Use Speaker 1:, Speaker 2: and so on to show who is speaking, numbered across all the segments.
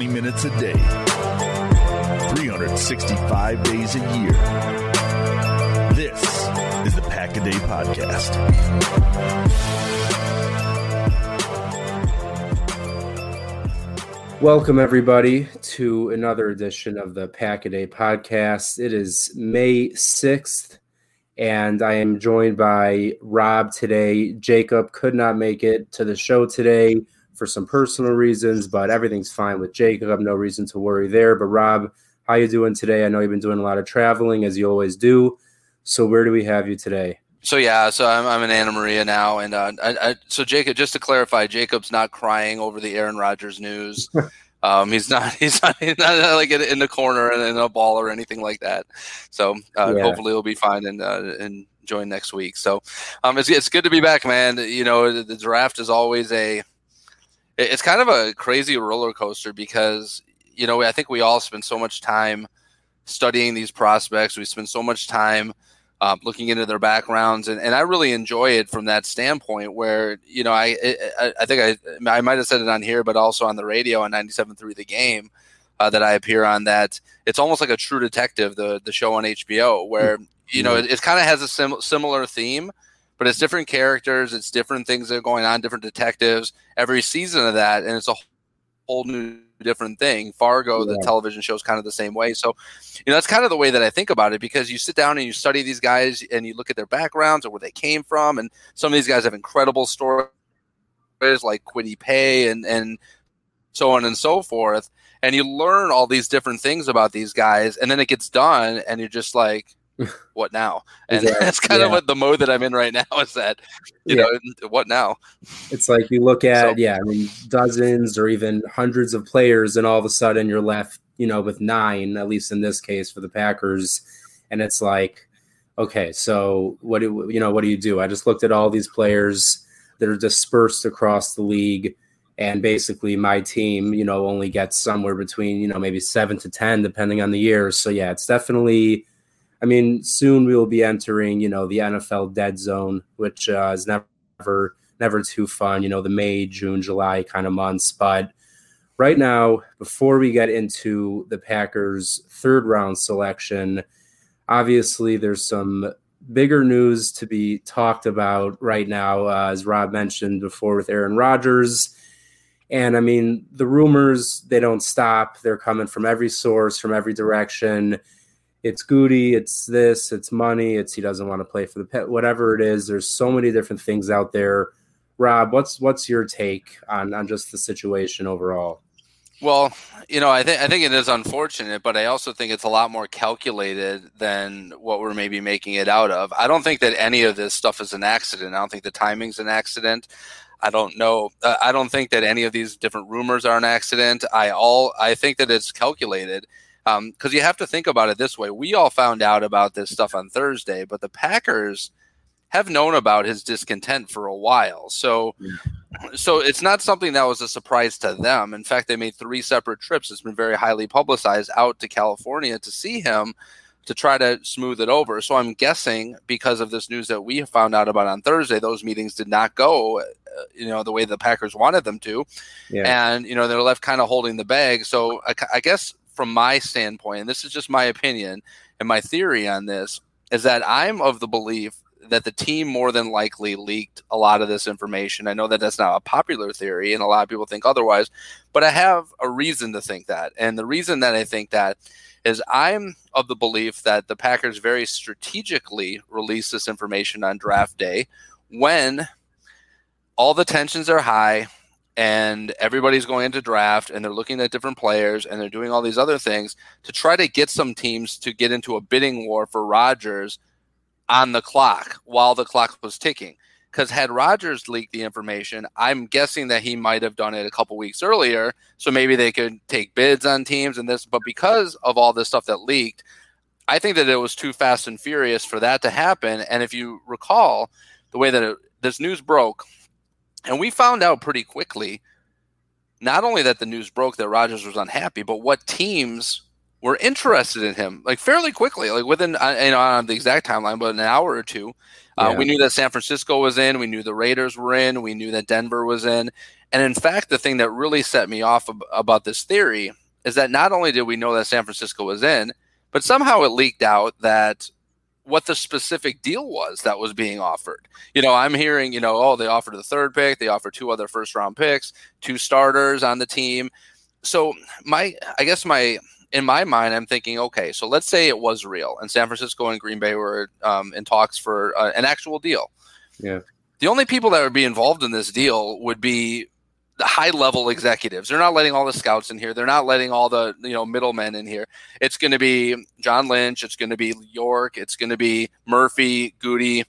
Speaker 1: 20 minutes a day, 365 days a year. This is the Pack a Day Podcast.
Speaker 2: Welcome, everybody, to another edition of the Pack a Day Podcast. It is May 6th, and I am joined by Rob today. Jacob could not make it to the show today for some personal reasons, but everything's fine with Jacob. No reason to worry there. But Rob, how you doing today? I know you've been doing a lot of traveling as you always do. So where do we have you today?
Speaker 3: So yeah, so I'm, I'm in Anna Maria now, and uh, I, I, so Jacob, just to clarify, Jacob's not crying over the Aaron Rodgers news. Um, he's not. He's not. He's not like in the corner and in a ball or anything like that. So uh, yeah. hopefully he'll be fine and uh, and join next week. So um, it's it's good to be back, man. You know, the, the draft is always a. It's kind of a crazy roller coaster because you know I think we all spend so much time studying these prospects. We spend so much time um, looking into their backgrounds, and, and I really enjoy it from that standpoint. Where you know, I I, I think I I might have said it on here, but also on the radio on 97.3 The Game uh, that I appear on. That it's almost like a True Detective, the the show on HBO, where mm-hmm. you know it, it kind of has a sim- similar theme, but it's different characters, it's different things that are going on, different detectives every season of that, and it's a whole new different thing. Fargo, yeah. the television show, is kind of the same way. So, you know, that's kind of the way that I think about it because you sit down and you study these guys and you look at their backgrounds or where they came from, and some of these guys have incredible stories like Kwity Paye and and so on and so forth. And you learn all these different things about these guys, and then it gets done, and you're just like, what now? And exactly. that's kind yeah. of what the mode that I'm in right now is that, you yeah. know, what now?
Speaker 2: It's like you look at, so, yeah, I mean, dozens or even hundreds of players, and all of a sudden you're left, you know, with nine, at least in this case for the Packers. And it's like, okay, so what do you know, what do you do? I just looked at all these players that are dispersed across the league. And basically, my team, you know, only gets somewhere between, you know, maybe seven to 10, depending on the year. So, yeah, it's definitely I mean, soon we will be entering, you know, the NFL dead zone, which uh, is never never too fun. You know, the May, June, July kind of months. But right now, before we get into the Packers' third round selection, obviously there's some bigger news to be talked about right now, uh, as Rob mentioned before with Aaron Rodgers. And I mean, the rumors, they don't stop. They're coming from every source, from every direction it's Goody, it's this, it's money, it's he doesn't want to play for the pet, whatever it is. There's so many different things out there. Rob, what's what's your take on on just the situation overall?
Speaker 3: Well, you know, I think I think it is unfortunate, but I also think it's a lot more calculated than what we're maybe making it out of. I don't think that any of this stuff is an accident. I don't think the timing's an accident. I don't know. Uh, I don't think that any of these different rumors are an accident. I all I think that it's calculated because um, you have to think about it this way. We all found out about this stuff on Thursday, but the Packers have known about his discontent for a while. So, yeah. so it's not something that was a surprise to them. In fact, they made three separate trips. It's been very highly publicized out to California to see him to try to smooth it over. So I'm guessing because of this news that we found out about on Thursday, those meetings did not go, uh, you know, the way the Packers wanted them to, yeah. and you know they're left kind of holding the bag. So I, I guess from my standpoint, and this is just my opinion and my theory on this, is that I'm of the belief that the team more than likely leaked a lot of this information. I know that that's not a popular theory, and a lot of people think otherwise, but I have a reason to think that. And the reason that I think that is I'm of the belief that the Packers very strategically release this information on draft day when all the tensions are high, and everybody's going into draft and they're looking at different players and they're doing all these other things to try to get some teams to get into a bidding war for Rodgers on the clock while the clock was ticking. Because had Rodgers leaked the information, I'm guessing that he might have done it a couple weeks earlier. So maybe they could take bids on teams and this. But because of all this stuff that leaked, I think that it was too fast and furious for that to happen. And if you recall, the way that it, this news broke and we found out pretty quickly not only that the news broke that Rodgers was unhappy, but what teams were interested in him like fairly quickly, like within uh, you know on the exact timeline, but an hour or two. Uh, yeah. We knew that San Francisco was in. We knew the Raiders were in. We knew that Denver was in. And in fact, the thing that really set me off ab- about this theory is that not only did we know that San Francisco was in, but somehow it leaked out that what the specific deal was that was being offered. You know, I'm hearing, you know, oh, they offered the third pick, they offered two other first round picks, two starters on the team. So my I guess my in my mind, I'm thinking, okay, so let's say it was real, and San Francisco and Green Bay were um, in talks for uh, an actual deal.
Speaker 2: Yeah.
Speaker 3: The only people that would be involved in this deal would be the high level executives. They're not letting all the scouts in here. They're not letting all the you know middlemen in here. It's going to be John Lynch. It's going to be York. It's going to be Murphy, Goody,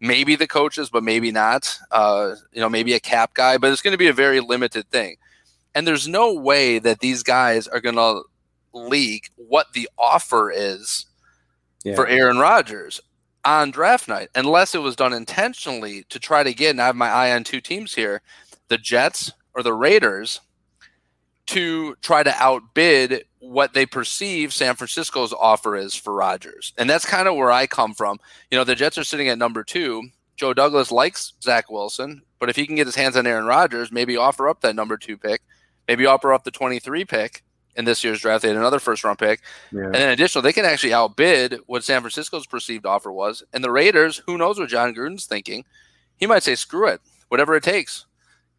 Speaker 3: maybe the coaches, but maybe not. Uh, you know, maybe a cap guy, but it's going to be a very limited thing. And there's no way that these guys are going to leak what the offer is yeah. for Aaron Rodgers on draft night, unless it was done intentionally to try to get. And I have my eye on two teams here: the Jets or the Raiders to try to outbid what they perceive San Francisco's offer is for Rodgers. And that's kind of where I come from. You know, the Jets are sitting at number two. Joe Douglas likes Zach Wilson, but if he can get his hands on Aaron Rodgers, maybe offer up that number two pick, maybe offer up the 23 pick in this year's draft. They had another first round pick. Yeah. And then additional, they can actually outbid what San Francisco's perceived offer was. And the Raiders, who knows what Jon Gruden's thinking? He might say, screw it, whatever it takes.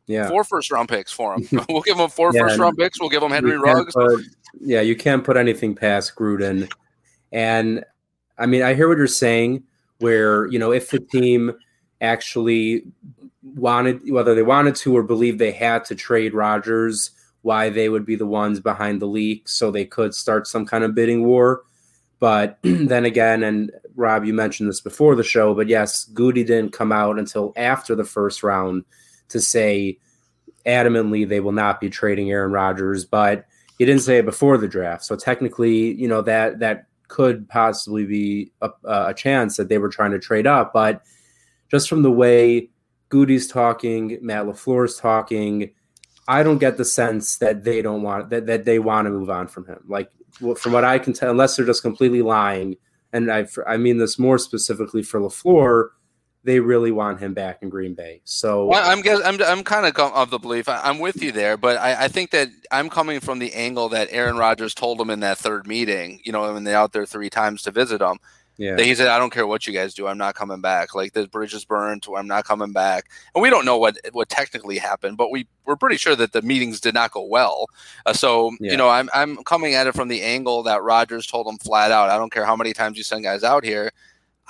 Speaker 2: Yeah.
Speaker 3: Four first round picks for him. we'll give him four yeah, first round picks. We'll give him Henry Ruggs.
Speaker 2: Put, yeah, you can't put anything past Gruden. And I mean, I hear what you're saying, where, you know, if the team actually wanted, whether they wanted to or believed they had to trade Rodgers, why they would be the ones behind the leak so they could start some kind of bidding war. But then again, and Rob, you mentioned this before the show, but yes, Goody didn't come out until after the first round to say adamantly they will not be trading Aaron Rodgers, but he didn't say it before the draft. So technically, you know, that that could possibly be a, a chance that they were trying to trade up. But just from the way Goody's talking, Matt LaFleur's talking, I don't get the sense that they don't want that, that they want to move on from him. Like from what I can tell, unless they're just completely lying, and I I mean this more specifically for LaFleur, they really want him back in Green Bay. So
Speaker 3: well, I'm guess, I'm I'm kind of of the belief I, am with you there, but I, I think that I'm coming from the angle that Aaron Rodgers told him in that third meeting. You know, when they're out there three times to visit him.
Speaker 2: Yeah.
Speaker 3: He said, "I don't care what you guys do, I'm not coming back. Like the bridge is burned, I'm not coming back." And we don't know what what technically happened, but we we're pretty sure that the meetings did not go well. Uh, so yeah. you know, I'm I'm coming at it from the angle that Rodgers told him flat out, "I don't care how many times you send guys out here,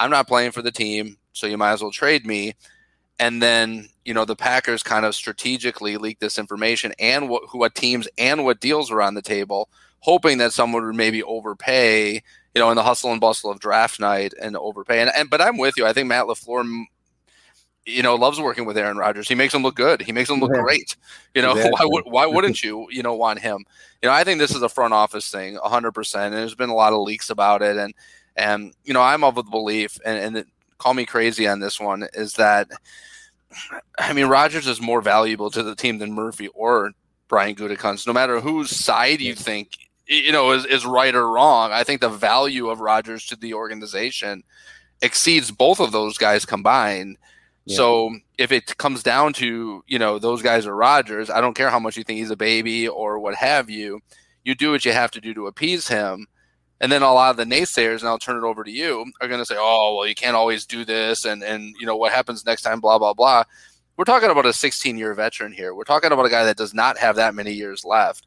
Speaker 3: I'm not playing for the team so you might as well trade me. And then, you know, the Packers kind of strategically leaked this information and what, what teams and what deals were on the table, hoping that someone would maybe overpay, you know, in the hustle and bustle of draft night and overpay. And, and but I'm with you. I think Matt LaFleur you know, loves working with Aaron Rodgers. He makes him look good. He makes him look yeah. great. You know, exactly. why would why wouldn't you, you know, want him? You know, I think this is a front office thing, hundred percent. And there's been a lot of leaks about it. And and you know, I'm of the belief, and, and call me crazy on this one, is that I mean Rodgers is more valuable to the team than Murphy or Brian Gutekunst. No matter whose side you think you know is, is right or wrong, I think the value of Rodgers to the organization exceeds both of those guys combined. Yeah. So if it comes down to you know those guys are Rodgers, I don't care how much you think he's a baby or what have you. You do what you have to do to appease him. And then a lot of the naysayers, and I'll turn it over to you, are going to say, "Oh, well, you can't always do this," and and you know what happens next time, blah blah blah. We're talking about a 16 year veteran here. We're talking about a guy that does not have that many years left.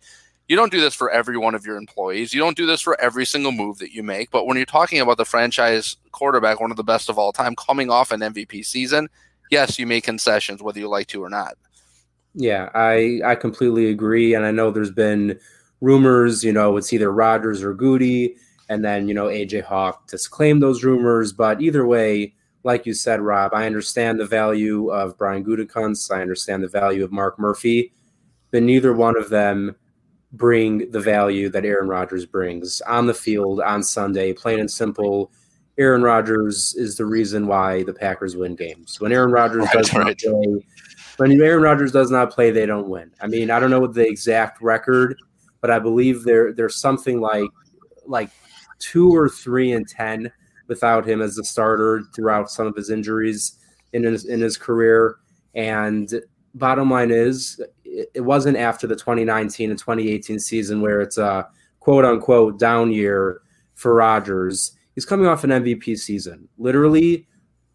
Speaker 3: You don't do this for every one of your employees. You don't do this for every single move that you make. But when you're talking about the franchise quarterback, one of the best of all time, coming off an MVP season, yes, you make concessions whether you like to or not.
Speaker 2: Yeah, I I completely agree, and I know there's been rumors. You know, it's either Rodgers or Goody and then you know AJ Hawk disclaimed those rumors. But either way, like you said, Rob, I understand the value of Brian Gutekunst. I understand the value of Mark Murphy, but neither one of them bring the value that Aaron Rodgers brings on the field on Sunday. Plain and simple, Aaron Rodgers is the reason why the Packers win games. When Aaron Rodgers right, does right. not play, when Aaron Rodgers does not play, they don't win. I mean, I don't know what the exact record, but I believe there there's something like like two or three and ten without him as a starter throughout some of his injuries in his in his career. And bottom line is, it wasn't after the 2019 and 2018 season where it's a quote unquote down year for Rodgers. He's coming off an MVP season. Literally,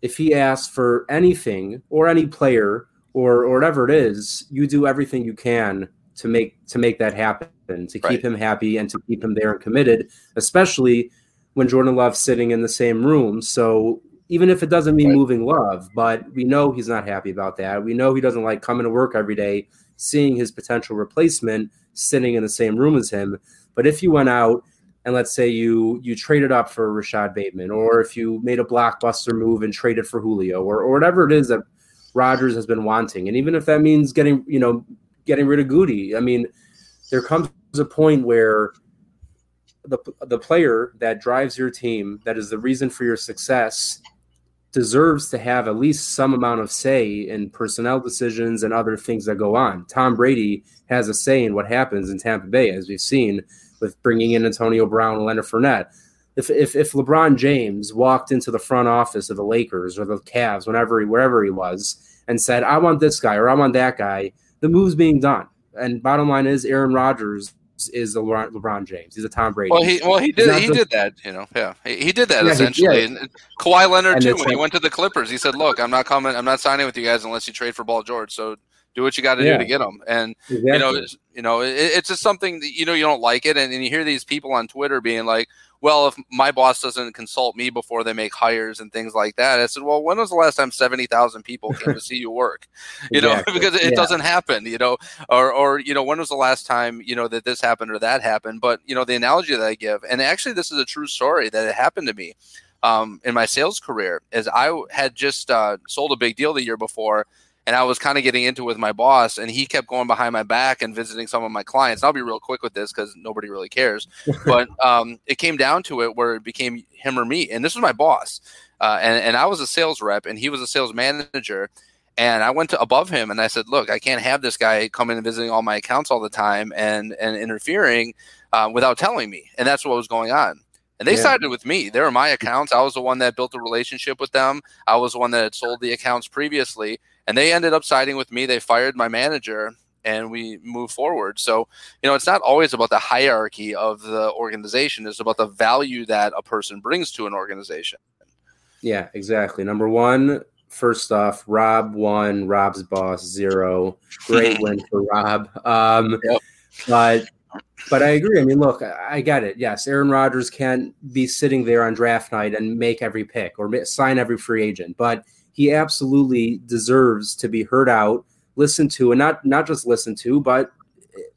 Speaker 2: if he asks for anything or any player or, or whatever it is, you do everything you can to make to make that happen, to right. keep him happy and to keep him there and committed, especially when Jordan Love's sitting in the same room. So even if it doesn't mean right. moving Love, but we know he's not happy about that. We know he doesn't like coming to work every day, seeing his potential replacement sitting in the same room as him. But if you went out and let's say you you traded up for Rashod Bateman, or if you made a blockbuster move and traded for Julio, or, or whatever it is that Rodgers has been wanting, and even if that means getting you know getting rid of Goody, I mean, there comes a point where the the player that drives your team, that is the reason for your success, deserves to have at least some amount of say in personnel decisions and other things that go on. Tom Brady has a say in what happens in Tampa Bay, as we've seen with bringing in Antonio Brown and Leonard Fournette. If, if, if LeBron James walked into the front office of the Lakers or the Cavs, whenever he, wherever he was, and said, "I want this guy" or "I want that guy," the move's being done. And bottom line is, Aaron Rodgers is a LeBron James. He's a Tom Brady.
Speaker 3: Well, he well he did he did that. You know, yeah, he, he did that yeah, essentially. He, yeah. And Kawhi Leonard and too. When like, he went to the Clippers, he said, "Look, I'm not coming. I'm not signing with you guys unless you trade for Paul George." So do what you got to yeah. do to get him. And exactly. you know, it's, you know, it, it's just something that you know you don't like it, and, and you hear these people on Twitter being like, well, if my boss doesn't consult me before they make hires and things like that, I said, well, when was the last time seventy thousand people came to see you work? You exactly. know, because it yeah. doesn't happen. You know, or or you know, when was the last time you know that this happened or that happened? But you know, the analogy that I give, and actually, this is a true story that it happened to me um, in my sales career, is I had just uh, sold a big deal the year before and I was kind of getting into with my boss, and he kept going behind my back and visiting some of my clients. I'll be real quick with this because nobody really cares, but um, it came down to it where it became him or me, and this was my boss, uh, and and I was a sales rep, and he was a sales manager. And I went to above him and I said, "Look, I can't have this guy coming and visiting all my accounts all the time and and interfering uh, without telling me." And that's what was going on. And they yeah. sided with me. They were my accounts. I was the one that built a relationship with them. I was the one that had sold the accounts previously and they ended up siding with me. They fired my manager and we move forward. So, you know, it's not always about the hierarchy of the organization, it's about the value that a person brings to an organization.
Speaker 2: Yeah, exactly. Number one, first off, Rob one, Rob's boss zero. Great win for Rob. Um, yep. But but I agree. I mean, look, I get it. Yes, Aaron Rodgers can't be sitting there on draft night and make every pick or sign every free agent, but he absolutely deserves to be heard out, listened to, and not not just listen to, but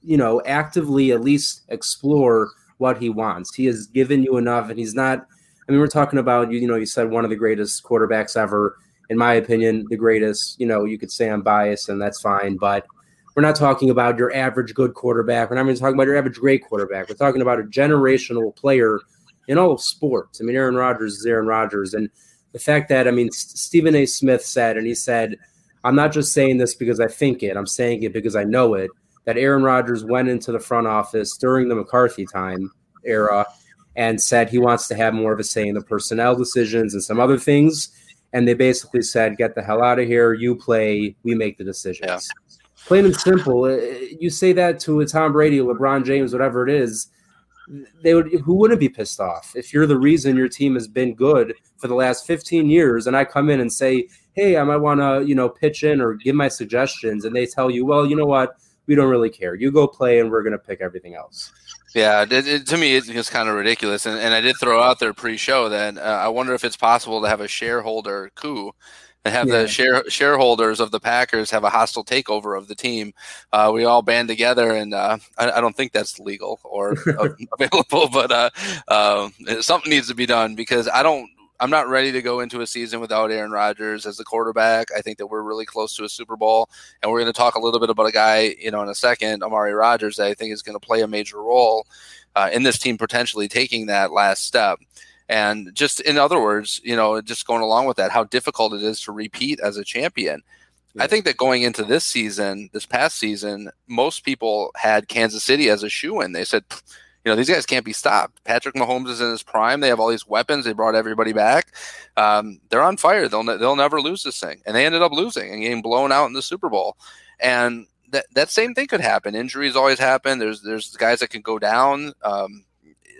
Speaker 2: you know, actively at least explore what he wants. He has given you enough, and he's not. I mean, we're talking about you. You know, you said one of the greatest quarterbacks ever. In my opinion, the greatest. You know, you could say I'm biased, and that's fine, but we're not talking about your average good quarterback. We're not even talking about your average great quarterback. We're talking about a generational player in all sports. I mean, Aaron Rodgers is Aaron Rodgers, and the fact that I mean Stephen A. Smith said, and he said, "I'm not just saying this because I think it. I'm saying it because I know it." That Aaron Rodgers went into the front office during the McCarthy time era and said he wants to have more of a say in the personnel decisions and some other things. And they basically said, "Get the hell out of here. You play. We make the decisions." Yeah. Plain and simple. Uh, you say that to a Tom Brady, LeBron James, whatever it is they would who wouldn't be pissed off if you're the reason your team has been good for the last 15 years and I come in and say, "Hey, I might want to, you know, pitch in or give my suggestions." And they tell you, "Well, you know what? We don't really care. You go play and we're going to pick everything else."
Speaker 3: Yeah, it, it, to me, it's kind of ridiculous. And, and I did throw out there pre-show that uh, I wonder if it's possible to have a shareholder coup and have yeah. the share, shareholders of the Packers have a hostile takeover of the team. Uh, we all band together, and uh, I, I, don't think that's legal or available, but uh, um, something needs to be done because I don't. I'm not ready to go into a season without Aaron Rodgers as the quarterback. I think that we're really close to a Super Bowl, and we're going to talk a little bit about a guy, you know, in a second, Amari Rodgers, that I think is going to play a major role uh, in this team potentially taking that last step. And just in other words, you know, just going along with that, how difficult it is to repeat as a champion. Yeah. I think that going into this season, this past season, most people had Kansas City as a shoe in. They said, You know, these guys can't be stopped. Patrick Mahomes is in his prime. They have all these weapons. They brought everybody back. Um, they're on fire. They'll they'll never lose this thing, and they ended up losing and getting blown out in the Super Bowl. And that that same thing could happen. Injuries always happen. There's there's guys that can go down. Um,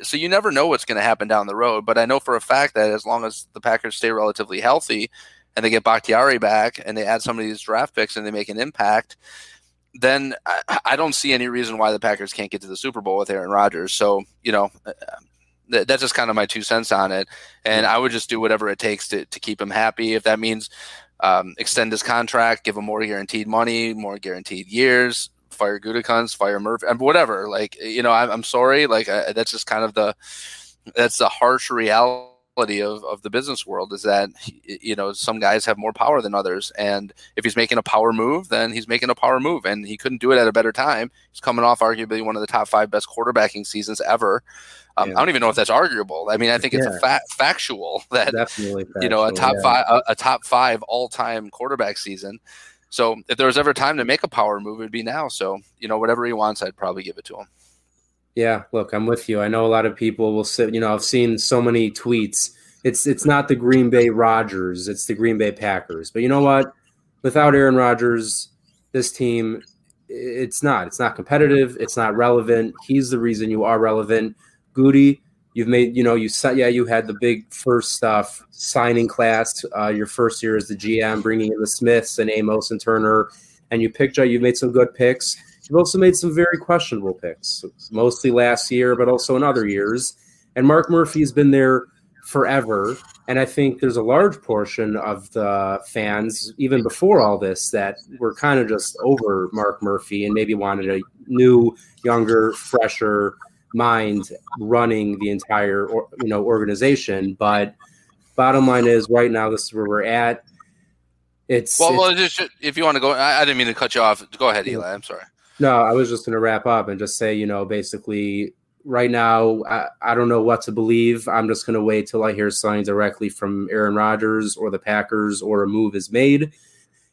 Speaker 3: so you never know what's going to happen down the road. But I know for a fact that as long as the Packers stay relatively healthy and they get Bakhtiari back and they add some of these draft picks and they make an impact, then I, I don't see any reason why the Packers can't get to the Super Bowl with Aaron Rodgers. So you know. Uh, that's just kind of my two cents on it, and I would just do whatever it takes to, to keep him happy. If that means um, extend his contract, give him more guaranteed money, more guaranteed years, fire Gutekunst, fire Murphy, and whatever. Like you know, I'm, I'm sorry. Like I, that's just kind of the that's the harsh reality of, of the business world is that you know some guys have more power than others and if he's making a power move then he's making a power move and he couldn't do it at a better time he's coming off arguably one of the top five best quarterbacking seasons ever um, yeah. I don't even know if that's arguable. I mean, I think it's yeah. a fa- factual that Definitely factual, you know a top yeah. five a, a, top five all time quarterback season. So if there was ever time to make a power move, it'd be now. So you know whatever he wants, I'd probably give it to him.
Speaker 2: Yeah, look, I'm with you. I know a lot of people will sit. you know, I've seen so many tweets. It's it's not the Green Bay Rodgers, it's the Green Bay Packers. But you know what? Without Aaron Rodgers, this team it's not. It's not competitive. It's not relevant. He's the reason you are relevant. Goody, you've made, you know, you said, yeah, you had the big first stuff signing class, uh, your first year as the GM, bringing in the Smiths and Amos and Turner, and you picked, you've made some good picks. You've also made some very questionable picks, mostly last year, but also in other years. And Mark Murphy's been there forever. And I think there's a large portion of the fans, even before all this, that were kind of just over Mark Murphy and maybe wanted a new, younger, fresher, mind running the entire or, you know organization. But bottom line is, right now, this is where we're at. It's
Speaker 3: well, well just, if you want to go, I, I, didn't mean to cut you off. Go ahead, Eli. I'm sorry.
Speaker 2: No, I was just going to wrap up and just say, you know, basically, right now, I, I don't know what to believe. I'm just going to wait till I hear something directly from Aaron Rodgers or the Packers or a move is made.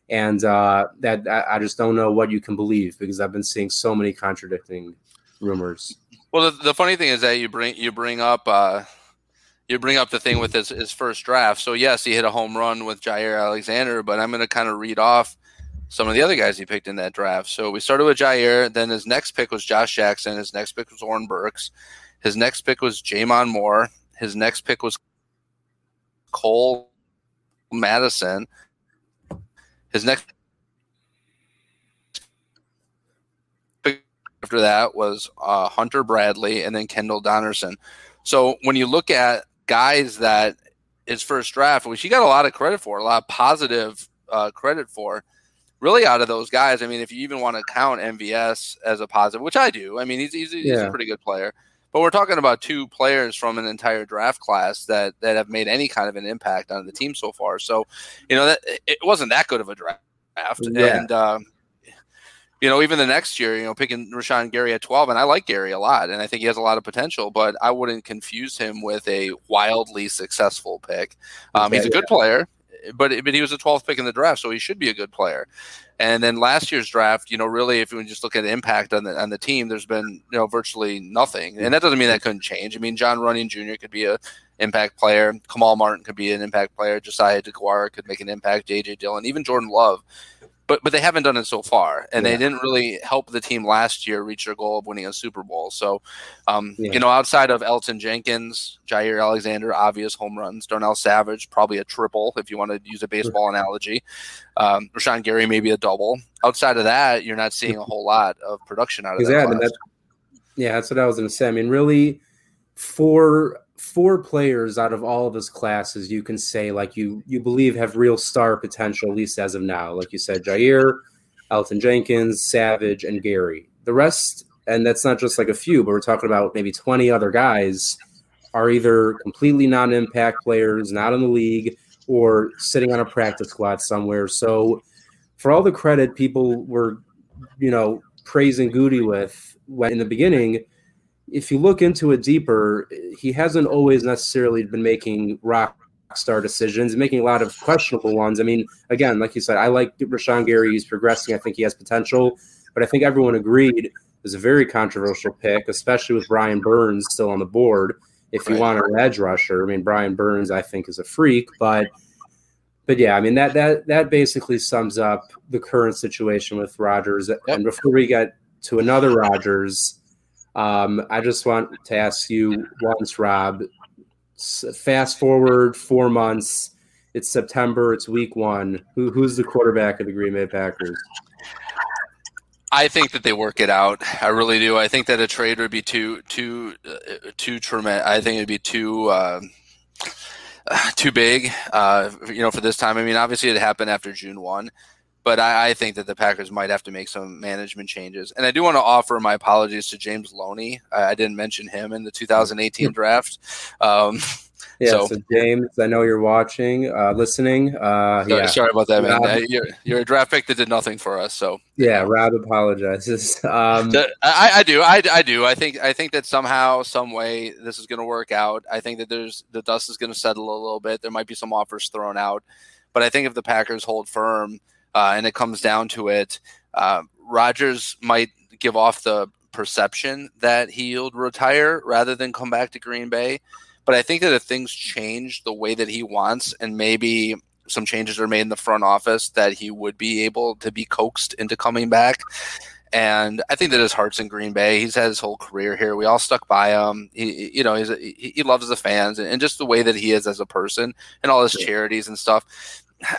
Speaker 2: And uh, that I just don't know what you can believe because I've been seeing so many contradicting rumors.
Speaker 3: Well, the, the, funny thing is that you bring you bring up uh, you bring up the thing with his, his first draft. So yes, he hit a home run with Jaire Alexander, but I'm going to kind of read off some of the other guys he picked in that draft. So we started with Jaire. Then his next pick was Josh Jackson. His next pick was Oren Burks. His next pick was J'Mon Moore. His next pick was Cole Madison. His next after that was uh, Hunter Bradley and then Kendall Donnerson. So when you look at guys that his first draft, which he got a lot of credit for, a lot of positive uh, credit for, really out of those guys, I mean, if you even want to count MVS as a positive, which I do, I mean, he's, he's, he's yeah. a pretty good player. But we're talking about two players from an entire draft class that that have made any kind of an impact on the team so far. So, you know, that it wasn't that good of a draft. Yeah. And um, you know, even the next year, you know, picking Rashan Gary at 12, and I like Gary a lot, and I think he has a lot of potential, but I wouldn't confuse him with a wildly successful pick. Um, he's a good player, but but he was a 12th pick in the draft, so he should be a good player. And then last year's draft, you know, really, if you just look at impact on the on the team, there's been you know virtually nothing, and that doesn't mean that couldn't change. I mean, Jon Runyan Jr. could be a impact player, Kamal Martin could be an impact player, Josiah DeGuara could make an impact, J.J. Dillon, even Jordan Love but but they haven't done it so far, and yeah. they didn't really help the team last year reach their goal of winning a Super Bowl. So, um, yeah. you know, outside of Elgton Jenkins, Jaire Alexander, obvious home runs, Darnell Savage, probably a triple if you want to use a baseball analogy. Um, Rashan Gary, maybe a double. Outside of that, you're not seeing a whole lot of production out of exactly. that.
Speaker 2: yeah, that's what I was going to say. I mean, really, for four players out of all of his classes you can say like you you believe have real star potential at least as of now like you said jaire elgton Jenkins, Savage, and Gary. The rest, and that's not just like a few, but we're talking about maybe 20 other guys are either completely non-impact players, not in the league, or sitting on a practice squad somewhere. So for all the credit people were, you know, praising Goody with when in the beginning – if you look into it deeper, he hasn't always necessarily been making rock star decisions, making a lot of questionable ones. I mean, again, like you said, I like Rashan Gary. He's progressing. I think he has potential, but I think everyone agreed it was a very controversial pick, especially with Brian Burns still on the board. If you want an edge rusher, I mean Brian Burns, I think is a freak, but but yeah, I mean that that that basically sums up the current situation with Rodgers. Yep. And before we get to another Rodgers, um, I just want to ask you once, Rob. Fast forward four months. It's September. It's week one. Who, who's the quarterback of the Green Bay Packers?
Speaker 3: I think that they work it out. I really do. I think that a trade would be too too uh, too tremendous. I think it'd be too uh, too big. Uh, you know, for this time. I mean, obviously it happened after June one, but I, I, think that the Packers might have to make some management changes. And I do want to offer my apologies to James Looney. I, I didn't mention him in the 2018 draft. Um,
Speaker 2: yeah, so, so, James, I know you're watching, uh, listening. Uh,
Speaker 3: sorry,
Speaker 2: yeah.
Speaker 3: sorry about that, man. Rob, you're, you're, a draft pick that did nothing for us. So
Speaker 2: yeah, Rob apologizes. Um,
Speaker 3: I, I, do, I, I do. I think, I think that somehow, some way, this is going to work out. I think that there's the dust is going to settle a little bit. There might be some offers thrown out, but I think if the Packers hold firm uh, and it comes down to it, uh, Rodgers might give off the perception that he'll retire rather than come back to Green Bay. But I think that if things change the way that he wants, and maybe some changes are made in the front office, that he would be able to be coaxed into coming back. And I think that his heart's in Green Bay. He's had his whole career here. We all stuck by him. He, you know, he's a, he loves the fans and, and, just the way that he is as a person and all his yeah. charities and stuff.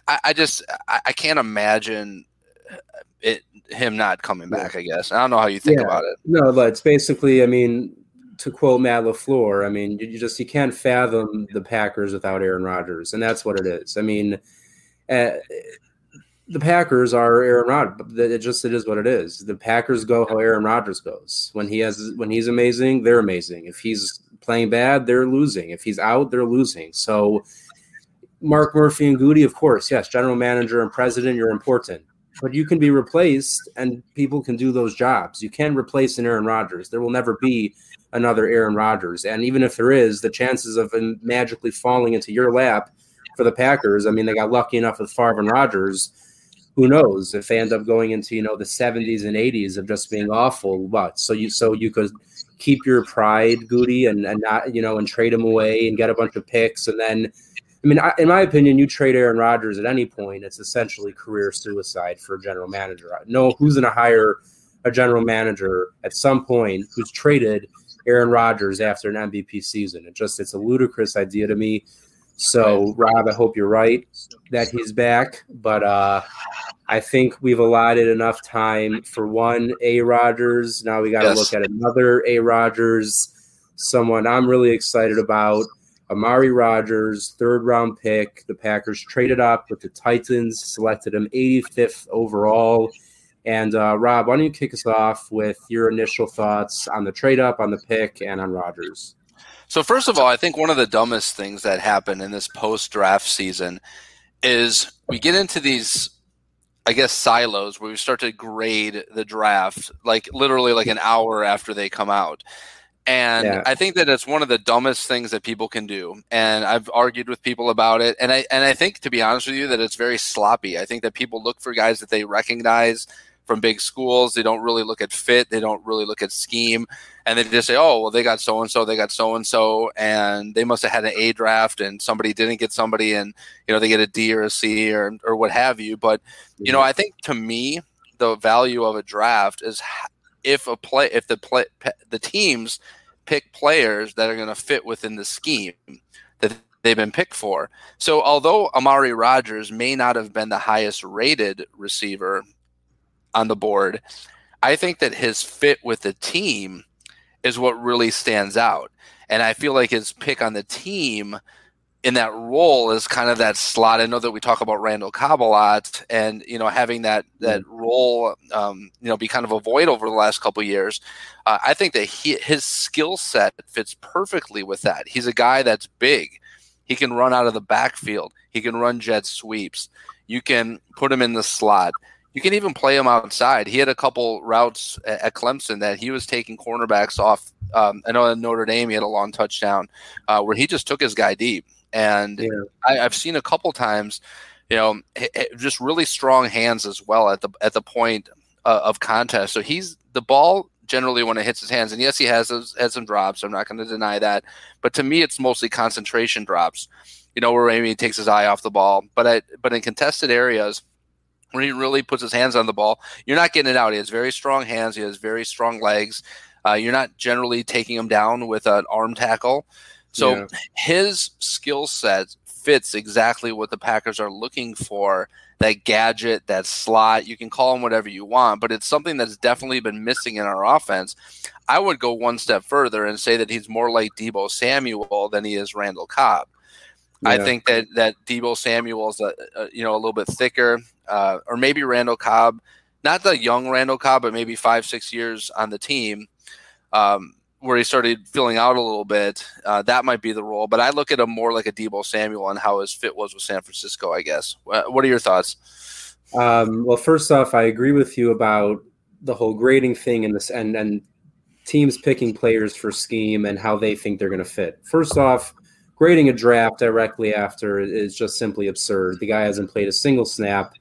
Speaker 3: I, I just I, I, can't imagine it him not coming back. I guess I don't know how you think yeah. about it.
Speaker 2: No, but it's basically. I mean, to quote Matt LaFleur, I mean, you just you can't fathom the Packers without Aaron Rodgers, and that's what it is. I mean, uh, the Packers are Aaron Rodgers. It just it is what it is. The Packers go how Aaron Rodgers goes. When he has when he's amazing, they're amazing. If he's playing bad, they're losing. If he's out, they're losing. So Mark Murphy and Goody, of course, yes, general manager and president, you're important. But you can be replaced and people can do those jobs. You can replace an Aaron Rodgers. There will never be another Aaron Rodgers. And even if there is, the chances of him magically falling into your lap for the Packers, I mean, they got lucky enough with Favre and Rodgers. Who knows if they end up going into you know the 70s and 80s of just being awful? But so you so you could keep your pride, Goody, and and not you know and trade him away and get a bunch of picks, and then I mean, in my opinion, you trade Aaron Rodgers at any point, it's essentially career suicide for a general manager. No, one who's going to hire a general manager at some point who's traded Aaron Rodgers after an MVP season. It just it's a ludicrous idea to me. So Rob, I hope you're right that he's back, but uh, I think we've allotted enough time for one A Rodgers. Now we got to yes. look at another A Rodgers, someone I'm really excited about. Amari Rodgers, third round pick. The Packers traded up with the Titans, selected him 85th overall. And uh, Rob, why don't you kick us off with your initial thoughts on the trade up, on the pick, and on Rodgers?
Speaker 3: So, first of all, I think one of the dumbest things that happened in this post draft season is we get into these, I guess, silos where we start to grade the draft like literally like an hour after they come out. And yeah. I think that it's one of the dumbest things that people can do. And I've argued with people about it. And I and I think to be honest with you that it's very sloppy. I think that people look for guys that they recognize from big schools. They don't really look at fit. They don't really look at scheme, and they just say, "Oh, well, they got so and so, they got so and so, and they must have had an A draft, and somebody didn't get somebody, and you know they get a D or a C or or what have you." But you know, mm-hmm. I think to me, the value of a draft is if a play if the play the teams pick players that are going to fit within the scheme that they've been picked for. So although Amari Rodgers may not have been the highest rated receiver on the board. I think that his fit with the team is what really stands out. And I feel like his pick on the team in that role is kind of that slot. I know that we talk about Randall Cobb a lot, and you know having that that mm-hmm. role, um, you know, be kind of a void over the last couple years. Uh, I think that he, his skill set fits perfectly with that. He's a guy that's big. He can run out of the backfield. He can run jet sweeps. You can put him in the slot. You can even play him outside. He had a couple routes at Clemson that he was taking cornerbacks off. Um, I know at Notre Dame he had a long touchdown uh, where he just took his guy deep, and yeah. I, have seen a couple times, you know, just really strong hands as well at the at the point uh, of contest. So he's the ball generally when it hits his hands. And yes, he has has some drops. I'm not going to deny that. But to me, it's mostly concentration drops. You know, where maybe he takes his eye off the ball. But I, but in contested areas, when he really puts his hands on the ball, you're not getting it out. He has very strong hands. He has very strong legs. Uh, you're not generally taking him down with an arm tackle. So yeah. his skill set fits exactly what the Packers are looking for. That gadget, that slot, you can call him whatever you want, but it's something that's definitely been missing in our offense. I would go one step further and say that he's more like Deebo Samuel than he is Randall Cobb. Yeah. I think that that Deebo Samuel is a, a, you know a little bit thicker, uh, or maybe Randall Cobb, not the young Randall Cobb, but maybe five six years on the team. Um, where he started filling out a little bit, uh, that might be the role. But I look at him more like a Deebo Samuel and how his fit was with San Francisco. I guess. What are your thoughts?
Speaker 2: Um, well, first off, I agree with you about the whole grading thing and this and and teams picking players for scheme and how they think they're going to fit. First off, grading a draft directly after is just simply absurd. The guy hasn't played a single snap.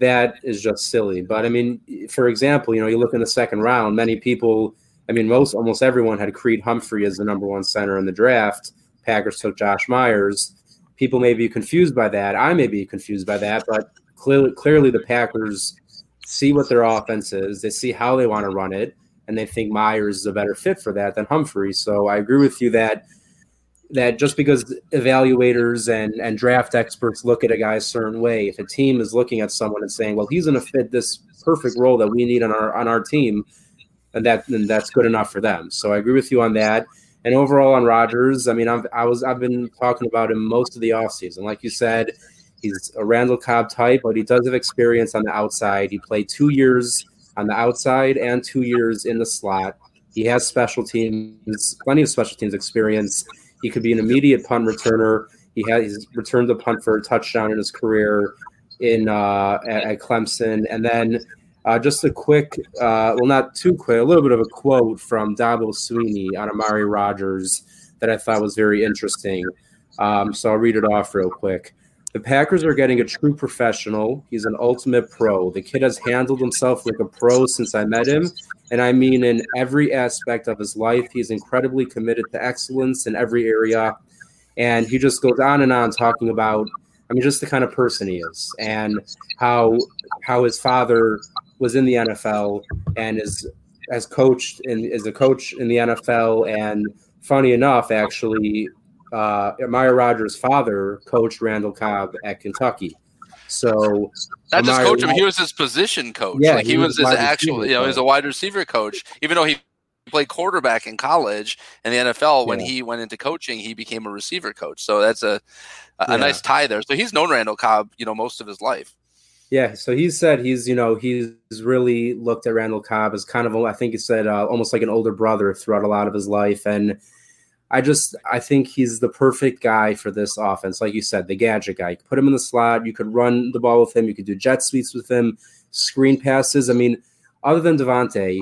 Speaker 2: That is just silly. But I mean, for example, you know, you look in the second round, many people I mean, most almost everyone had Creed Humphrey as the number one center in the draft. Packers took Josh Myers. People may be confused by that. I may be confused by that, but clearly, clearly the Packers see what their offense is. They see how they want to run it, and they think Myers is a better fit for that than Humphrey. So I agree with you that that just because evaluators and, and draft experts look at a guy a certain way, if a team is looking at someone and saying, "Well, he's going to fit this perfect role that we need on our on our team," and that and that's good enough for them. So I agree with you on that. And overall on Rodgers, I mean, I've, I was I've been talking about him most of the offseason. Like you said, he's a Randall Cobb type, but he does have experience on the outside. He played two years on the outside and two years in the slot. He has special teams, plenty of special teams experience. He could be an immediate punt returner. He has returned the punt for a touchdown in his career in uh, at, at Clemson, and then uh, just a quick, uh, well, not too quick, a little bit of a quote from Dabo Swinney on Amari Rodgers that I thought was very interesting. Um, so I'll read it off real quick. The Packers are getting a true professional. He's an ultimate pro. The kid has handled himself like a pro since I met him. And I mean, in every aspect of his life, he's incredibly committed to excellence in every area. And he just goes on and on talking about, I mean, just the kind of person he is and how how his father was in the NFL and is has coached and is a coach in the NFL. And funny enough, actually, uh, Amari Rodgers' father coached Randall Cobb at Kentucky. So
Speaker 3: not just coach him, he was his position coach. Yeah, like he, he was, was his actual, you know, he's a wide receiver coach. Even though he played quarterback in college and the NFL, when yeah. he went into coaching, he became a receiver coach. So that's a a, yeah. nice tie there. So he's known Randall Cobb, you know, most of his life.
Speaker 2: Yeah, so he said he's you know he's really looked at Randall Cobb as kind of I think he said uh, almost like an older brother throughout a lot of his life, and I just I think he's the perfect guy for this offense. Like you said, the gadget guy. You put him in the slot, you could run the ball with him, you could do jet sweeps with him, screen passes. I mean, other than Davante,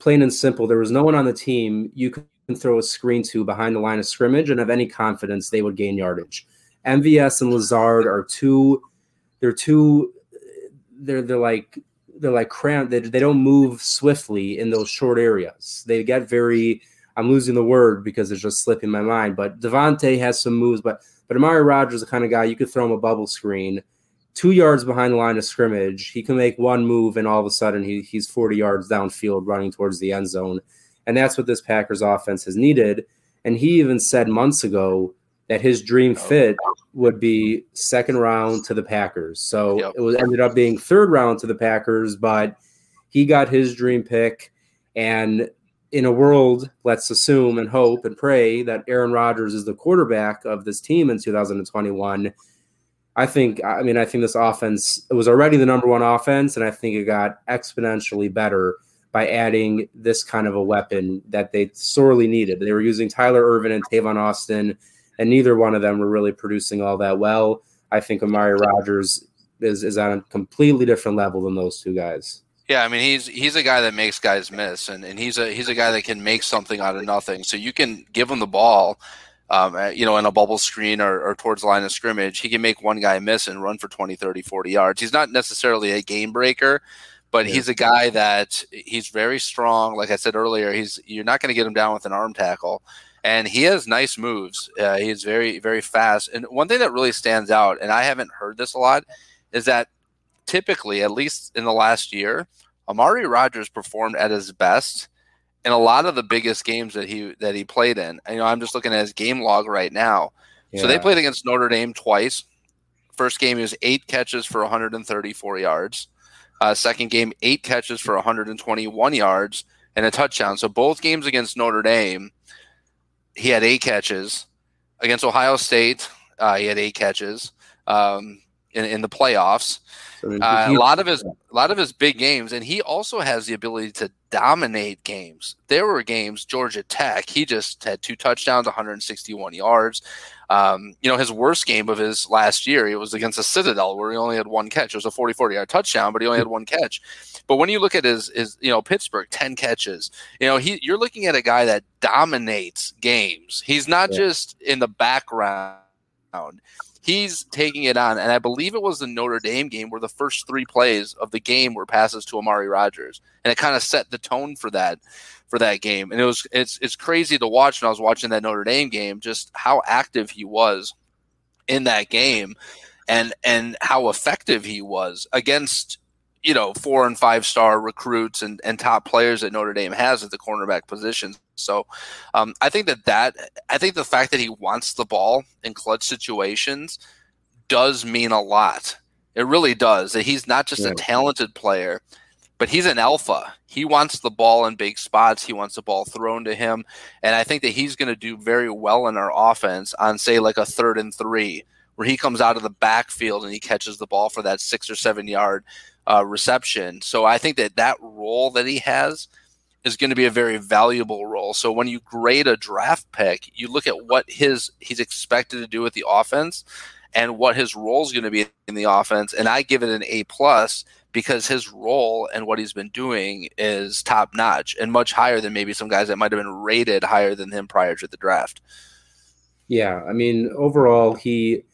Speaker 2: plain and simple, there was no one on the team you could throw a screen to behind the line of scrimmage and have any confidence they would gain yardage. MVS and Lazard are two. They're two they're they're like they're like cramped. They, they don't move swiftly in those short areas. They get very. I'm losing the word because it's just slipping my mind. But Davante has some moves, but but Amari Rodgers is the kind of guy you could throw him a bubble screen, two yards behind the line of scrimmage. He can make one move, and all of a sudden he, he's 40 yards downfield running towards the end zone. And that's what this Packers offense has needed. And he even said months ago that his dream oh. fit would be second round to the Packers. So yep. it was ended up being third round to the Packers, but he got his dream pick. And in a world, let's assume and hope and pray that Aaron Rodgers is the quarterback of this team in 2021. I think, I mean, I think this offense it was already the number one offense, and I think it got exponentially better by adding this kind of a weapon that they sorely needed. They were using Tyler Ervin and Tavon Austin and neither one of them were really producing all that well. I think Amari Rodgers is is on a completely different level than those two guys.
Speaker 3: Yeah, I mean he's he's a guy that makes guys miss, and, and he's a he's a guy that can make something out of nothing. So you can give him the ball, um, you know, in a bubble screen or, or towards the line of scrimmage. He can make one guy miss and run for 20, 30, 40 yards. He's not necessarily a game breaker, but yeah. he's a guy that he's very strong. Like I said earlier, he's you're not going to get him down with an arm tackle, and he has nice moves. Uh, he's very very fast. And one thing that really stands out, and I haven't heard this a lot, is that typically, at least in the last year, Amari Rodgers performed at his best in a lot of the biggest games that he that he played in. You know, I'm just looking at his game log right now. Yeah. So they played against Notre Dame twice. First game he was eight catches for 134 yards. Uh, second game, eight catches for 121 yards and a touchdown. So both games against Notre Dame, he had eight catches. Against Ohio State, uh, he had eight catches um, in, in the playoffs. Uh, a lot of his a lot of his big games, and he also has the ability to dominate games. There were games Georgia Tech. He just had two touchdowns, 161 yards. Um, you know, his worst game of his last year, it was against the Citadel, where he only had one catch. It was a 40 40 yard touchdown, but he only had one catch. But when you look at his, his you know, Pittsburgh, 10 catches, you know, he, you're looking at a guy that dominates games. He's not yeah. just in the background he's taking it on. And I believe it was the Notre Dame game where the first three plays of the game were passes to Amari Rodgers, and it kind of set the tone for that for that game. And it was it's it's crazy to watch And I was watching that Notre Dame game, just how active he was in that game, and and how effective he was against you know four and five star recruits and, and top players that Notre Dame has at the cornerback position. So um, I think that that I think the fact that he wants the ball in clutch situations does mean a lot. It really does. That he's not just yeah. a talented player, but he's an alpha. He wants the ball in big spots. He wants the ball thrown to him, and I think that he's going to do very well in our offense on say like a third and three where he comes out of the backfield and he catches the ball for that six or seven yard uh, reception. So I think that that role that he has is going to be a very valuable role. So when you grade a draft pick, you look at what his he's expected to do with the offense and what his role is going to be in the offense, and I give it an A plus because his role and what he's been doing is top notch and much higher than maybe some guys that might have been rated higher than him prior to the draft.
Speaker 2: Yeah, I mean, overall, he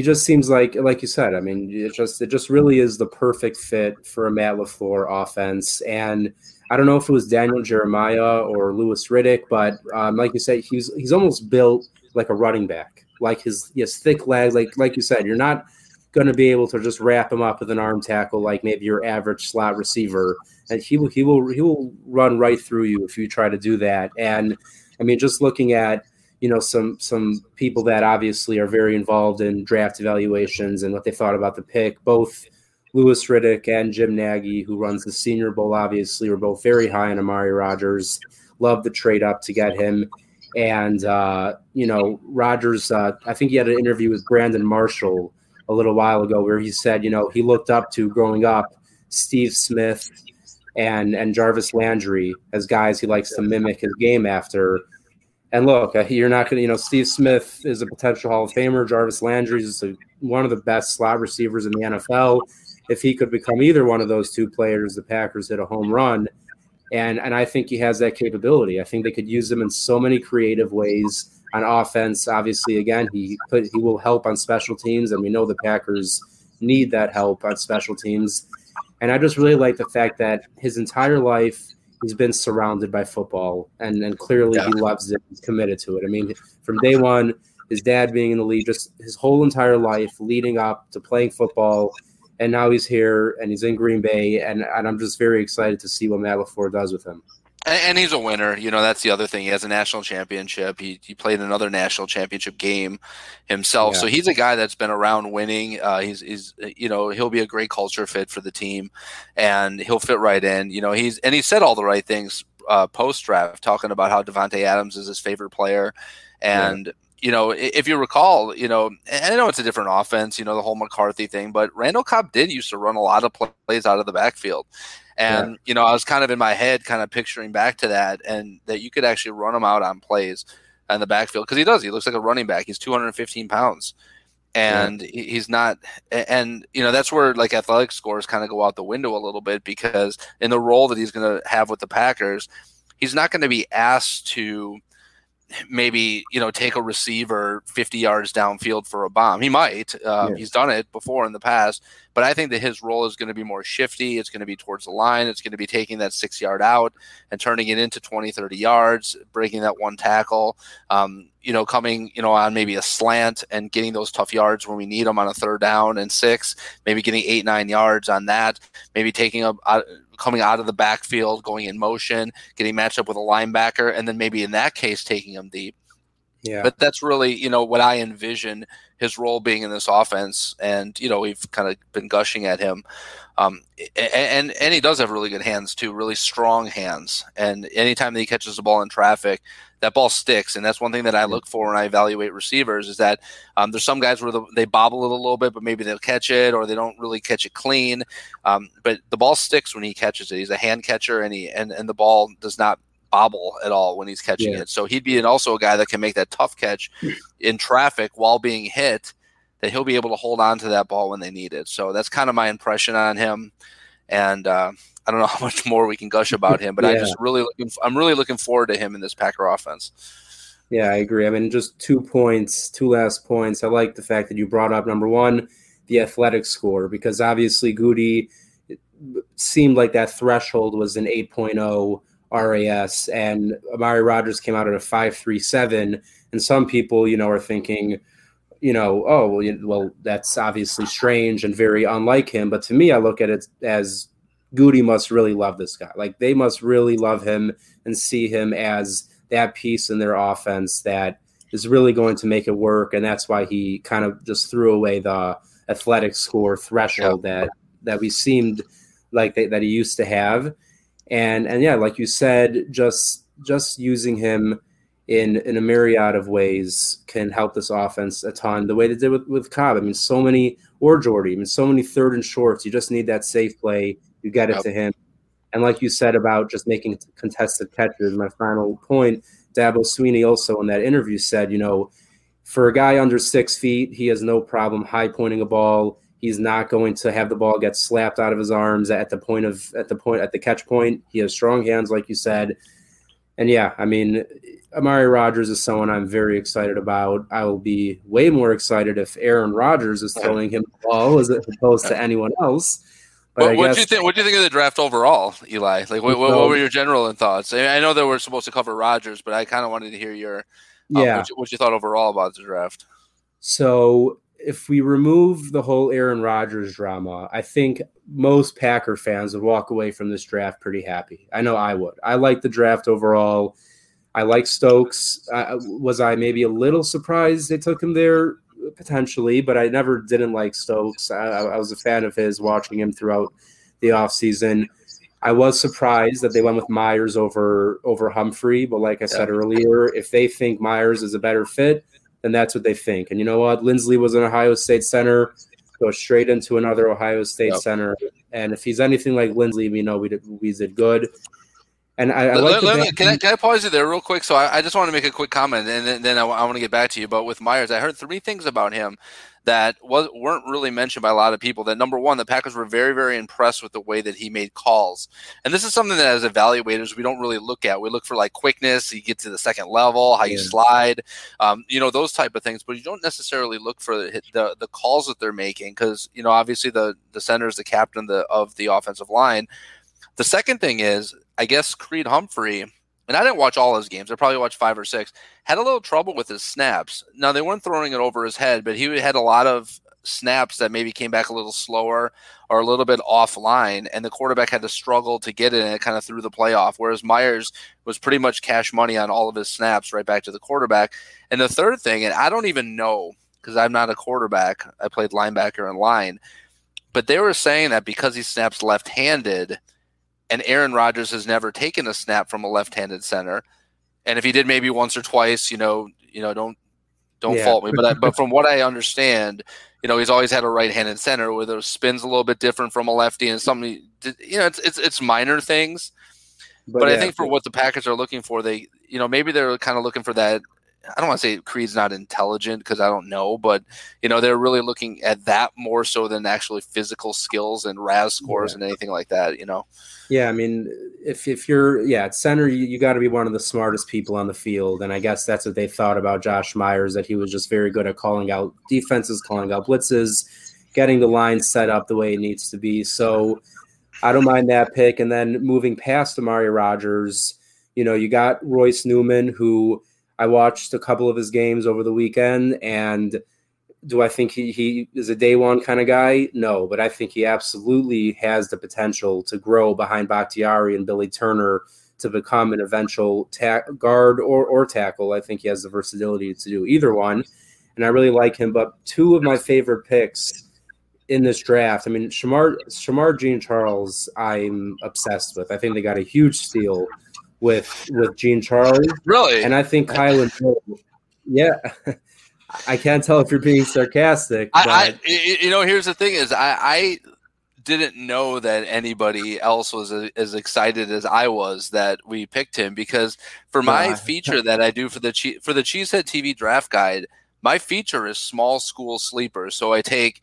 Speaker 2: he just seems like like you said i mean it just it just really is the perfect fit for a matt lafleur offense. And i don't know if it was daniel jeremiah or louis riddick but um, like you said he's he's almost built like a running back like his his thick legs. Like like you said you're not going to be able to just wrap him up with an arm tackle like maybe your average slot receiver. And he will he will he will run right through you if you try to do that. And i mean just looking at you know some some people that obviously are very involved in draft evaluations and what they thought about the pick. Both Louis Riddick and Jim Nagy, who runs the Senior Bowl, obviously were both very high on Amari Rodgers. Love the trade up to get him. And uh, you know, Rodgers. Uh, I think he had an interview with Brandon Marshall a little while ago where he said, you know, he looked up to growing up Steve Smith and and Jarvis Landry as guys he likes to mimic his game after. And look, uh, you're not going to, you know, Steve Smith is a potential Hall of Famer. Jarvis Landry is a, one of the best slot receivers in the NFL. If he could become either one of those two players, the Packers hit a home run. And, and I think he has that capability. I think they could use him in so many creative ways on offense. Obviously, again, he put, he will help on special teams, and we know the Packers need that help on special teams. And I just really like the fact that his entire life he's been surrounded by football, and and clearly yeah. he loves it. He's committed to it. I mean, from day one, his dad being in the league, just his whole entire life leading up to playing football, and now he's here and he's in Green Bay, and, and I'm just very excited to see what Matt Lafleur does with him.
Speaker 3: And, and, he's a winner. You know, that's the other thing. He has a national championship. He, he played another national championship game himself. Yeah. So he's a guy that's been around winning. Uh, he's, he's, you know, he'll be a great culture fit for the team and he'll fit right in. You know, he's, and he said all the right things uh, post draft, talking about how Davante Adams is his favorite player. And, yeah. You know, if you recall, you know, I know it's a different offense, you know, the whole McCarthy thing, but Randall Cobb did used to run a lot of plays out of the backfield. And, yeah. you know, I was kind of in my head, kind of picturing back to that, and that you could actually run him out on plays in the backfield because he does. He looks like a running back. He's 215 pounds. And yeah. he's not, and you know that's where like athletic scores kind of go out the window a little bit because in the role that he's going to have with the Packers, he's not going to be asked to maybe you know take a receiver 50 yards downfield for a bomb. He might. Uh, yeah. He's done it before in the past, but I think that his role is going to be more shifty. It's going to be towards the line. It's going to be taking that six yard out and turning it into 20, 30 yards, breaking that one tackle. Um, you know, coming you know on maybe a slant and getting those tough yards when we need them on a third down and six. Maybe getting eight, nine yards on that. Maybe taking a, a coming out of the backfield, going in motion, getting matched up with a linebacker, and then maybe in that case taking him deep. Yeah. But that's really, you know, what I envision his role being in this offense. And, you know, we've kind of been gushing at him. Um, and, and he does have really good hands too, really strong hands. And anytime that he catches the ball in traffic, that ball sticks. And that's one thing that I look for when I evaluate receivers is that um, there's some guys where the, they bobble it a little bit, but maybe they'll catch it or they don't really catch it clean. Um, but the ball sticks when he catches it. He's a hand catcher and he, and, and the ball does not bobble at all when he's catching yeah. it. So he'd be an, also a guy that can make that tough catch in traffic while being hit that he'll be able to hold on to that ball when they need it. So that's kind of my impression on him. And, uh, I don't know how much more we can gush about him, but yeah. I just really looking. I'm really looking forward to him in this Packer offense.
Speaker 2: Yeah, I agree. I mean, just two points, two last points. I like the fact that you brought up number one, the athletic score, because obviously Gutey seemed like that threshold was an 8.0 RAS, and Amari Rodgers came out at a 5.37. And some people, you know, are thinking, you know, oh, well, well, that's obviously strange and very unlike him. But to me, I look at it as Gutey must really love this guy. Like they must really love him and see him as that piece in their offense that is really going to make it work. And that's why he kind of just threw away the athletic score threshold that that we seemed like they, that he used to have. And and yeah, like you said, just just using him in in a myriad of ways can help this offense a ton. The way they did with, with Cobb. I mean, so many or Jordy. I mean, so many third and shorts. You just need that safe play you get it yep. to him. And like you said about just making contested catches, my final point, Dabo Swinney also in that interview said, you know, for a guy under six feet, he has no problem high pointing a ball. He's not going to have the ball get slapped out of his arms at the point of at the point at the catch point. He has strong hands, like you said. And yeah, I mean, Amari Rodgers is someone I'm very excited about. I will be way more excited if Aaron Rodgers is throwing him the ball as opposed to anyone else.
Speaker 3: What, what do you think? What do you think of the draft overall, Eli? Like, what, what, what were your general thoughts? I know that we're supposed to cover Rodgers, but I kind of wanted to hear your um, yeah. What you, what you thought overall about the draft.
Speaker 2: So, if we remove the whole Aaron Rodgers drama, I think most Packer fans would walk away from this draft pretty happy. I know I would. I like the draft overall. I like Stokes. Uh, was I maybe a little surprised they took him there? potentially, but I never didn't like Stokes. I, I was a fan of his watching him throughout the offseason. I was surprised that they went with Myers over over Humphrey, but like I said earlier, if they think Myers is a better fit, then that's what they think. And you know what? Linsley was an Ohio State center, go straight into another Ohio State yep. center. And if he's anything like Linsley, we know we did, we did good. And I, I
Speaker 3: let, let me, can, I, can I pause you there real quick? So I, I just want to make a quick comment, and then, then I, I, want to get back to you. But with Myers, I heard three things about him that was weren't really mentioned by a lot of people. That number one, the Packers were very very impressed with the way that he made calls, and this is something that as evaluators we don't really look at. We look for like quickness, you get to the second level, how you slide, um, you know those type of things, but you don't necessarily look for the the, the calls that they're making because you know obviously the the center is the captain of the, of the offensive line. The second thing is I guess Creed Humphrey, and I didn't watch all his games. I probably watched five or six. Had a little trouble with his snaps. Now they weren't throwing it over his head, but he had a lot of snaps that maybe came back a little slower or a little bit offline, and the quarterback had to struggle to get it, and it kind of threw the play off. Whereas Myers was pretty much cash money on all of his snaps right back to the quarterback. And the third thing, and I don't even know because I'm not a quarterback. I played linebacker and line, but they were saying that because he snaps left-handed and Aaron Rodgers has never taken a snap from a left-handed center. And if he did maybe once or twice, you know, you know, don't don't yeah. fault me, but I, but from what I understand, you know, he's always had a right-handed center where the spins a little bit different from a lefty and something. You know, it's it's, it's minor things, but, but yeah. I think for what the Packers are looking for, they you know maybe they're kind of looking for that I don't want to say Creed's not intelligent because I don't know, but you know they're really looking at that more so than actually physical skills and RAS scores yeah. and anything like that. You know.
Speaker 2: Yeah, I mean, if if you're yeah at center, you, you got to be one of the smartest people on the field, and I guess that's what they thought about Josh Myers that he was just very good at calling out defenses, calling out blitzes, getting the line set up the way it needs to be. So I don't mind that pick, and then moving past Amari Rodgers, you know, you got Royce Newman who I watched a couple of his games over the weekend, and do I think he, he is a day one kind of guy? No, but I think he absolutely has the potential to grow behind Bakhtiari and Billy Turner to become an eventual ta- guard or, or tackle. I think he has the versatility to do either one, and I really like him. But two of my favorite picks in this draft, I mean, Shamar, Shemar Jean Charles, I'm obsessed with. I think they got a huge steal with with Gene Charlie.
Speaker 3: Really?
Speaker 2: And I think Kylin yeah. I can't tell if you're being sarcastic. I,
Speaker 3: I, you know, here's the thing: is I, I didn't know that anybody else was as excited as I was that we picked him because for my feature that I do for the for the Cheesehead TV Draft Guide, my feature is small school sleepers. So I take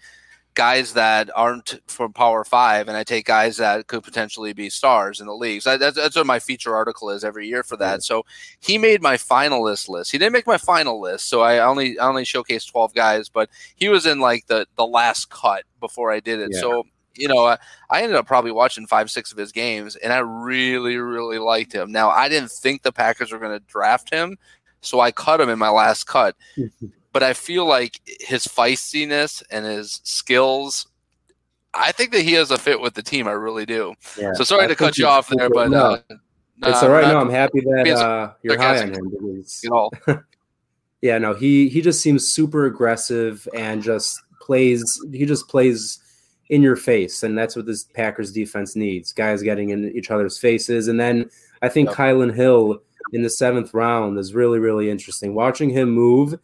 Speaker 3: guys that aren't from Power Five, and I take guys that could potentially be stars in the leagues. that's, that's what my feature article is every year for that. So he made my finalist list. He didn't make my final list, so I only I only showcased twelve guys, but he was in like the the last cut before I did it. Yeah. So you know, I, I ended up probably watching five, six of his games, and I really, really liked him. Now, I didn't think the Packers were going to draft him, so I cut him in my last cut. but I feel like his feistiness and his skills. I think that he has a fit with the team. I really do. Yeah, so sorry I to cut you off there, but no, uh,
Speaker 2: it's all right. No, I'm happy that uh, you're high on him. Because, you know. yeah, no, he he just seems super aggressive and just plays. He just plays in your face, and that's what this Packers defense needs. Guys getting in each other's faces, and then I think yep. Kylin Hill in the seventh round is really really interesting. Watching him move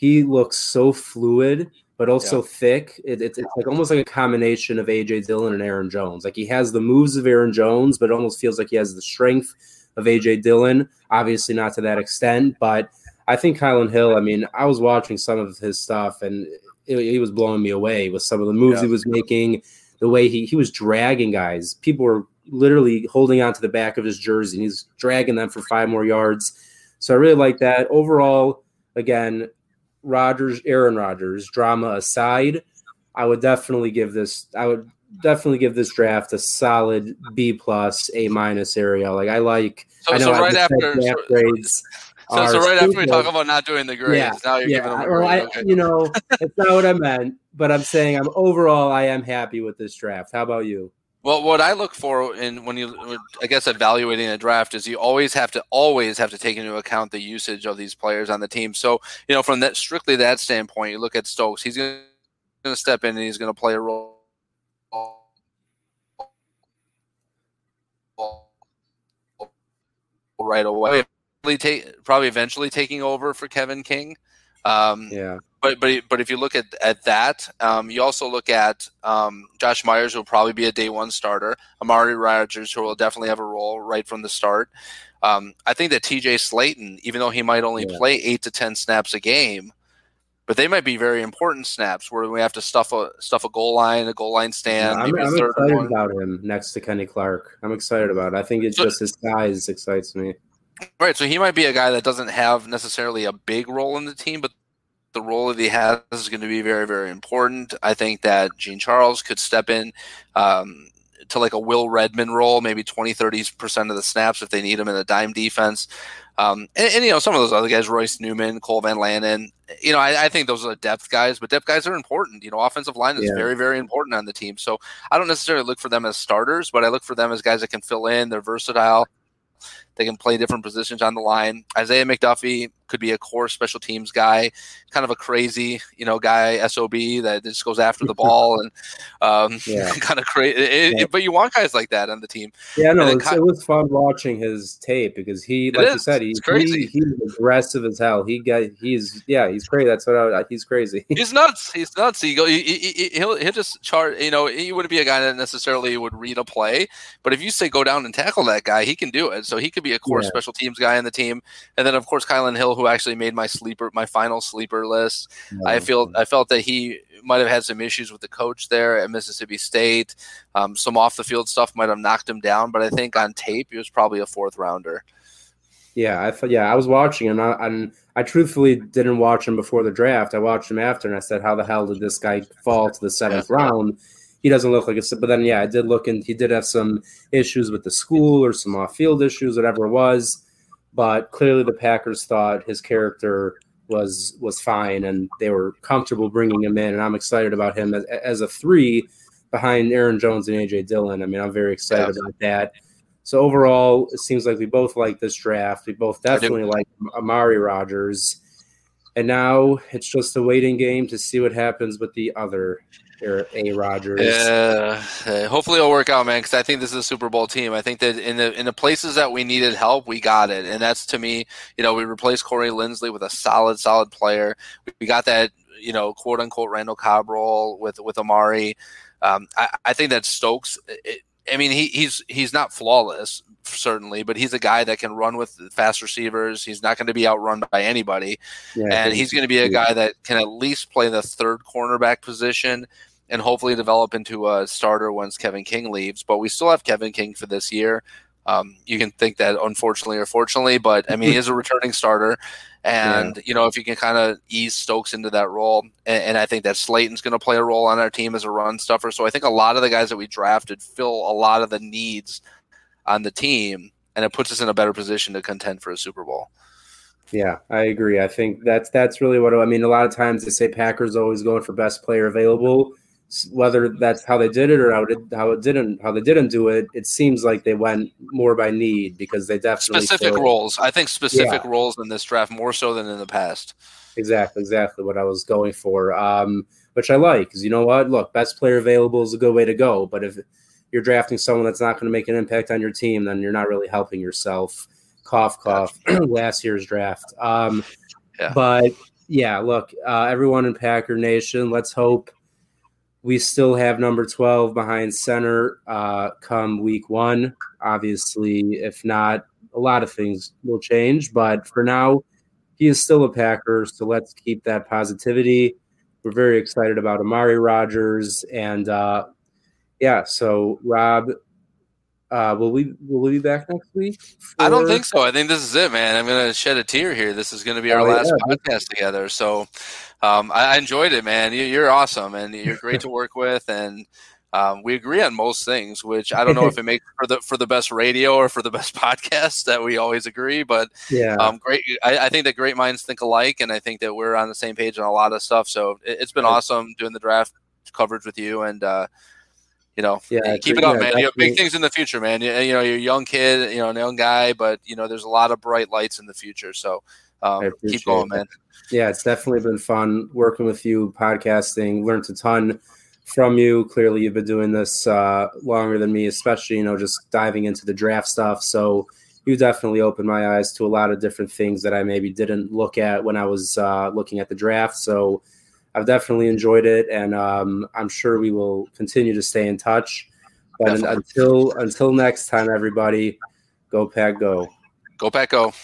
Speaker 2: he looks so fluid but also yeah. thick. It, it's, it's like almost like a combination of AJ Dillon and Aaron Jones. Like he has the moves of Aaron Jones, but it almost feels like he has the strength of AJ Dillon. Obviously, not to that extent, but I think Kylin Hill. I mean, I was watching some of his stuff, and he was blowing me away with some of the moves yeah. he was making. The way he he was dragging guys, people were literally holding on to the back of his jersey, and he's dragging them for five more yards. So I really like that. Overall, again, Rodgers, Aaron Rodgers drama aside, I would definitely give this. I would definitely give this draft a solid B plus, A minus area. Like I like.
Speaker 3: So,
Speaker 2: I
Speaker 3: know so right after grades. So, so right after we talk about not doing the grades, yeah, now you're yeah. giving them. Well,
Speaker 2: I, okay. you know, it's not what I meant, but I'm saying I'm overall I am happy with this draft. How about you?
Speaker 3: Well, what I look for in when you, I guess, evaluating a draft is you always have to always have to take into account the usage of these players on the team. So, you know, from that strictly that standpoint, you look at Stokes. He's going to step in and he's going to play a role right away. Probably probably eventually taking over for Kevin King.
Speaker 2: Um, yeah.
Speaker 3: But but but if you look at at that, um, you also look at um, Josh Myers, who will probably be a day one starter. Amari Rodgers, who will definitely have a role right from the start. Um, I think that T.J. Slaton, even though he might only yeah. play eight to ten snaps a game, but they might be very important snaps where we have to stuff a stuff a goal line, a goal line stand.
Speaker 2: Yeah, I'm, I'm excited one. about him next to Kenny Clark. I'm excited about it. I think it's so, just his size excites me.
Speaker 3: Right, so he might be a guy that doesn't have necessarily a big role in the team, but the role that he has is going to be very, very important. I think that Jean Charles could step in um, to like a Will Redmond role, maybe 20, 30% of the snaps if they need him in a dime defense. Um, and, and, you know, some of those other guys, Royce Newman, Cole Van Lanen, you know, I, I, think those are depth guys, but depth guys are important. You know, offensive line is yeah. very, very important on the team. So I don't necessarily look for them as starters, but I look for them as guys that can fill in. They're versatile. They can play different positions on the line. Isaiah McDuffie could be a core special teams guy, kind of a crazy, you know, guy sob that just goes after the ball and um, yeah. kind of crazy. Yeah. But you want guys like that on the team.
Speaker 2: Yeah, no, it was fun watching his tape because he, like you said, he, he, he's aggressive as hell. He got he's yeah he's crazy. That's what I, he's crazy.
Speaker 3: he's nuts. He's nuts. He go he, he, he'll he'll just chart. You know, he wouldn't be a guy that necessarily would read a play, but if you say go down and tackle that guy, he can do it. So he could could be a core yeah. special teams guy in the team. And then of course Kylin Hill, who actually made my sleeper, my final sleeper list. I feel I felt that he might have had some issues with the coach there at Mississippi State. Um, some off the field stuff might have knocked him down, but I think on tape he was probably a fourth rounder.
Speaker 2: Yeah, I thought. Yeah, I was watching, and I, and I truthfully didn't watch him before the draft. I watched him after, and I said, "How the hell did this guy fall to the seventh yeah. round?" He doesn't look like a. But then, yeah, I did look, and he did have some issues with the school or some off-field issues, whatever it was. But clearly, the Packers thought his character was was fine, and they were comfortable bringing him in. And I'm excited about him as, as a three behind Aaron Jones and AJ Dillon. I mean, I'm very excited yeah. about that. So overall, it seems like we both like this draft. We both definitely like Amari Rodgers. And now it's just a waiting game to see what happens with the other A Rodgers.
Speaker 3: Yeah, uh, hopefully it'll work out, man. Because I think this is a Super Bowl team. I think that in the in the places that we needed help, we got it, and that's to me, you know, we replaced Corey Linsley with a solid, solid player. We got that, you know, quote unquote Randall Cobb role with with Amari. Um, I, I, think that Stokes. It, I mean, he, he's he's not flawless certainly, but he's a guy that can run with fast receivers. He's not going to be outrun by anybody, yeah, and he's going to be a guy that can at least play the third cornerback position and hopefully develop into a starter once Kevin King leaves. But we still have Kevin King for this year. Um, you can think that unfortunately or fortunately, but I mean, he is a returning starter. And, yeah. you know, if you can kind of ease Stokes into that role, and, and I think that Slaton's going to play a role on our team as a run stuffer. So I think a lot of the guys that we drafted fill a lot of the needs on the team, and it puts us in a better position to contend for a Super Bowl.
Speaker 2: Yeah, I agree. I think that's that's really what I mean. A lot of times they say Packers always going for best player available whether that's how they did it or how it, how it didn't how they didn't do it it seems like they went more by need because they definitely
Speaker 3: specific roles. I think specific yeah. roles in this draft more so than in the past.
Speaker 2: Exactly exactly what i was going for um, which i like because you know what? Look best player available is a good way to go but if you're drafting someone that's not going to make an impact on your team then you're not really helping yourself. Cough cough last year's draft um, yeah. but yeah look uh, everyone in packer nation let's hope we still have number 12 behind center uh, come week one. Obviously, if not, a lot of things will change. But for now, he is still a Packer. So let's keep that positivity. We're very excited about Amari Rodgers. And uh, yeah, so Rob, uh, will we will we be back next week?
Speaker 3: For... I don't think so. I think this is it, man. I'm gonna shed a tear here. This is gonna be our oh, last yeah. podcast together. So um, I, I, enjoyed it, man. You, are awesome, and you're great to work with, and um, we agree on most things. Which I don't know if it makes for the for the best radio or for the best podcast that we always agree, but yeah, um, great. I, I, think that great minds think alike, and I think that we're on the same page on a lot of stuff. So it, has been awesome doing the draft coverage with you, and uh, you know, yeah, keep it up, yeah, man. You have big things in the future, man. You, you know, you're a young kid, you know, a young guy, but you know, there's a lot of bright lights in the future. So um, keep going, man.
Speaker 2: Yeah, it's definitely been fun working with you, podcasting. Learned a ton from you. Clearly, you've been doing this uh, longer than me, especially you know just diving into the draft stuff. So you definitely opened my eyes to a lot of different things that I maybe didn't look at when I was uh, looking at the draft. So I've definitely enjoyed it, and um, I'm sure we will continue to stay in touch. But until until next time, everybody, go pack, go.
Speaker 3: Go pack, go.